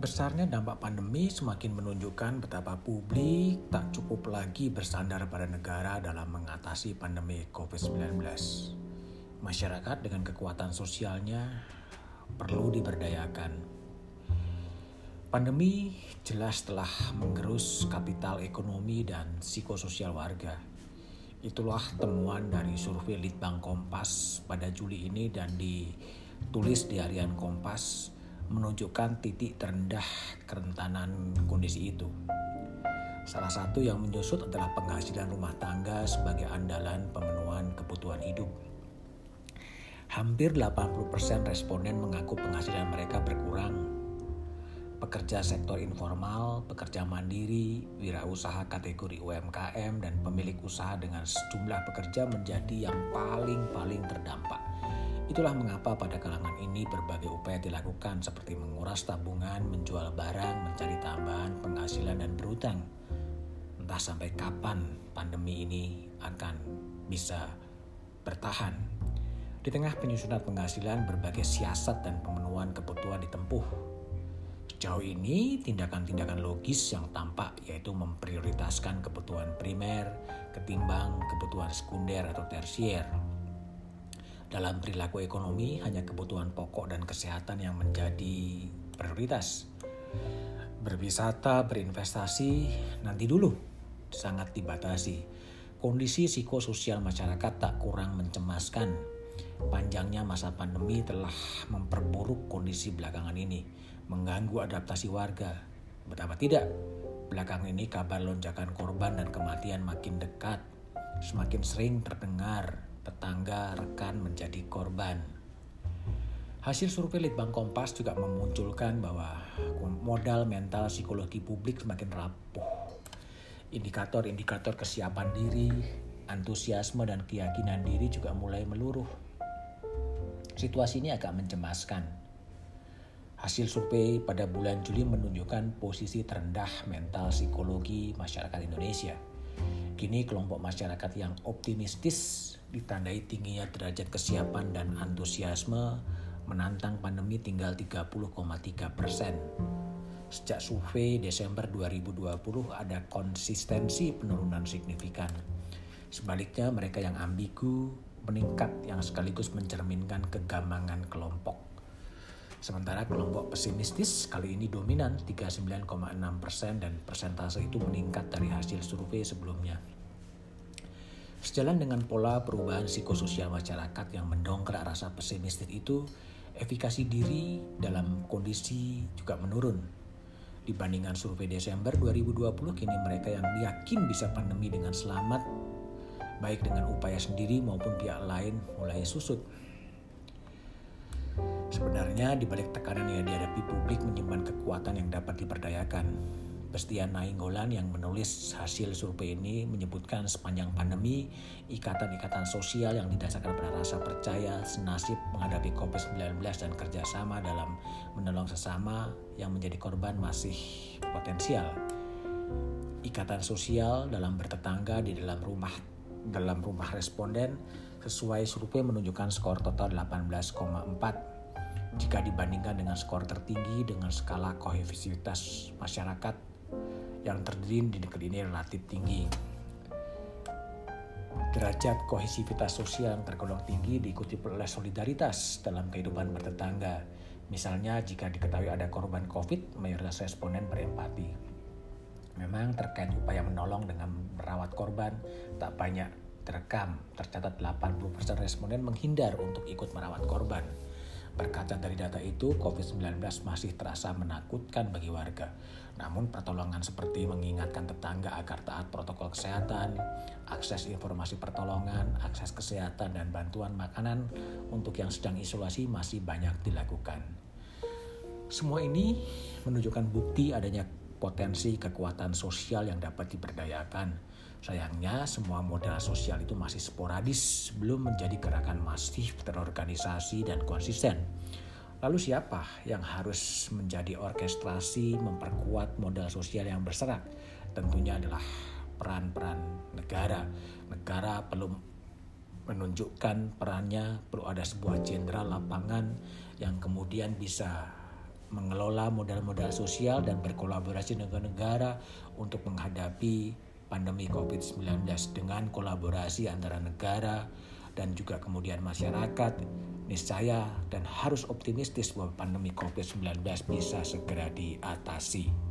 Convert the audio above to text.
Besarnya dampak pandemi semakin menunjukkan betapa publik tak cukup lagi bersandar pada negara dalam mengatasi pandemi COVID-19. Masyarakat dengan kekuatan sosialnya perlu diberdayakan. Pandemi jelas telah menggerus kapital ekonomi dan psikososial warga. Itulah temuan dari survei Litbang Kompas pada Juli ini dan ditulis di harian Kompas menunjukkan titik terendah kerentanan kondisi itu. Salah satu yang menyusut adalah penghasilan rumah tangga sebagai andalan pemenuhan kebutuhan hidup. Hampir 80% responden mengaku penghasilan mereka berkurang. Pekerja sektor informal, pekerja mandiri, wirausaha kategori UMKM, dan pemilik usaha dengan sejumlah pekerja menjadi yang paling-paling terdampak. Itulah mengapa pada kalangan ini berbagai upaya dilakukan seperti menguras tabungan, menjual barang, mencari tambahan penghasilan dan berutang. Entah sampai kapan pandemi ini akan bisa bertahan. Di tengah penyusunan penghasilan, berbagai siasat dan pemenuhan kebutuhan ditempuh. Sejauh ini, tindakan-tindakan logis yang tampak yaitu memprioritaskan kebutuhan primer ketimbang kebutuhan sekunder atau tersier. Dalam perilaku ekonomi, hanya kebutuhan pokok dan kesehatan yang menjadi prioritas. Berwisata, berinvestasi, nanti dulu, sangat dibatasi. Kondisi psikososial masyarakat tak kurang mencemaskan. Panjangnya masa pandemi telah memperburuk kondisi belakangan ini, mengganggu adaptasi warga. Betapa tidak, belakangan ini kabar lonjakan korban dan kematian makin dekat, semakin sering terdengar tetangga, rekan menjadi korban. Hasil survei Litbang Kompas juga memunculkan bahwa modal mental psikologi publik semakin rapuh. Indikator-indikator kesiapan diri, antusiasme dan keyakinan diri juga mulai meluruh. Situasi ini agak mencemaskan. Hasil survei pada bulan Juli menunjukkan posisi terendah mental psikologi masyarakat Indonesia. Kini kelompok masyarakat yang optimistis ditandai tingginya derajat kesiapan dan antusiasme menantang pandemi tinggal 30,3 persen. Sejak survei Desember 2020 ada konsistensi penurunan signifikan. Sebaliknya mereka yang ambigu meningkat yang sekaligus mencerminkan kegambangan kelompok. Sementara kelompok pesimistis kali ini dominan 39,6 persen dan persentase itu meningkat dari hasil survei sebelumnya. Sejalan dengan pola perubahan psikososial masyarakat yang mendongkrak rasa pesimistis itu, efikasi diri dalam kondisi juga menurun. Dibandingkan survei Desember 2020, kini mereka yang yakin bisa pandemi dengan selamat, baik dengan upaya sendiri maupun pihak lain mulai susut. Sebenarnya di balik tekanan yang dihadapi publik menyimpan kekuatan yang dapat diperdayakan, Bestian Nainggolan yang menulis hasil survei ini menyebutkan sepanjang pandemi, ikatan-ikatan sosial yang didasarkan pada rasa percaya, senasib menghadapi COVID-19 dan kerjasama dalam menolong sesama yang menjadi korban masih potensial. Ikatan sosial dalam bertetangga di dalam rumah dalam rumah responden sesuai survei menunjukkan skor total 18,4 jika dibandingkan dengan skor tertinggi dengan skala kohesivitas masyarakat yang terdiri di negeri ini relatif tinggi. Derajat kohesivitas sosial yang tergolong tinggi diikuti oleh solidaritas dalam kehidupan bertetangga. Misalnya jika diketahui ada korban COVID, mayoritas responden berempati. Memang terkait upaya menolong dengan merawat korban tak banyak terekam. Tercatat 80% responden menghindar untuk ikut merawat korban. Berkaca dari data itu, COVID-19 masih terasa menakutkan bagi warga. Namun pertolongan seperti mengingatkan tetangga agar taat protokol kesehatan, akses informasi pertolongan, akses kesehatan, dan bantuan makanan untuk yang sedang isolasi masih banyak dilakukan. Semua ini menunjukkan bukti adanya potensi kekuatan sosial yang dapat diberdayakan Sayangnya semua modal sosial itu masih sporadis, belum menjadi gerakan masif terorganisasi dan konsisten. Lalu siapa yang harus menjadi orkestrasi memperkuat modal sosial yang berserak? Tentunya adalah peran-peran negara. Negara perlu menunjukkan perannya, perlu ada sebuah jenderal lapangan yang kemudian bisa mengelola modal-modal sosial dan berkolaborasi dengan negara untuk menghadapi pandemi COVID-19 dengan kolaborasi antara negara dan juga kemudian masyarakat niscaya dan harus optimistis bahwa pandemi COVID-19 bisa segera diatasi.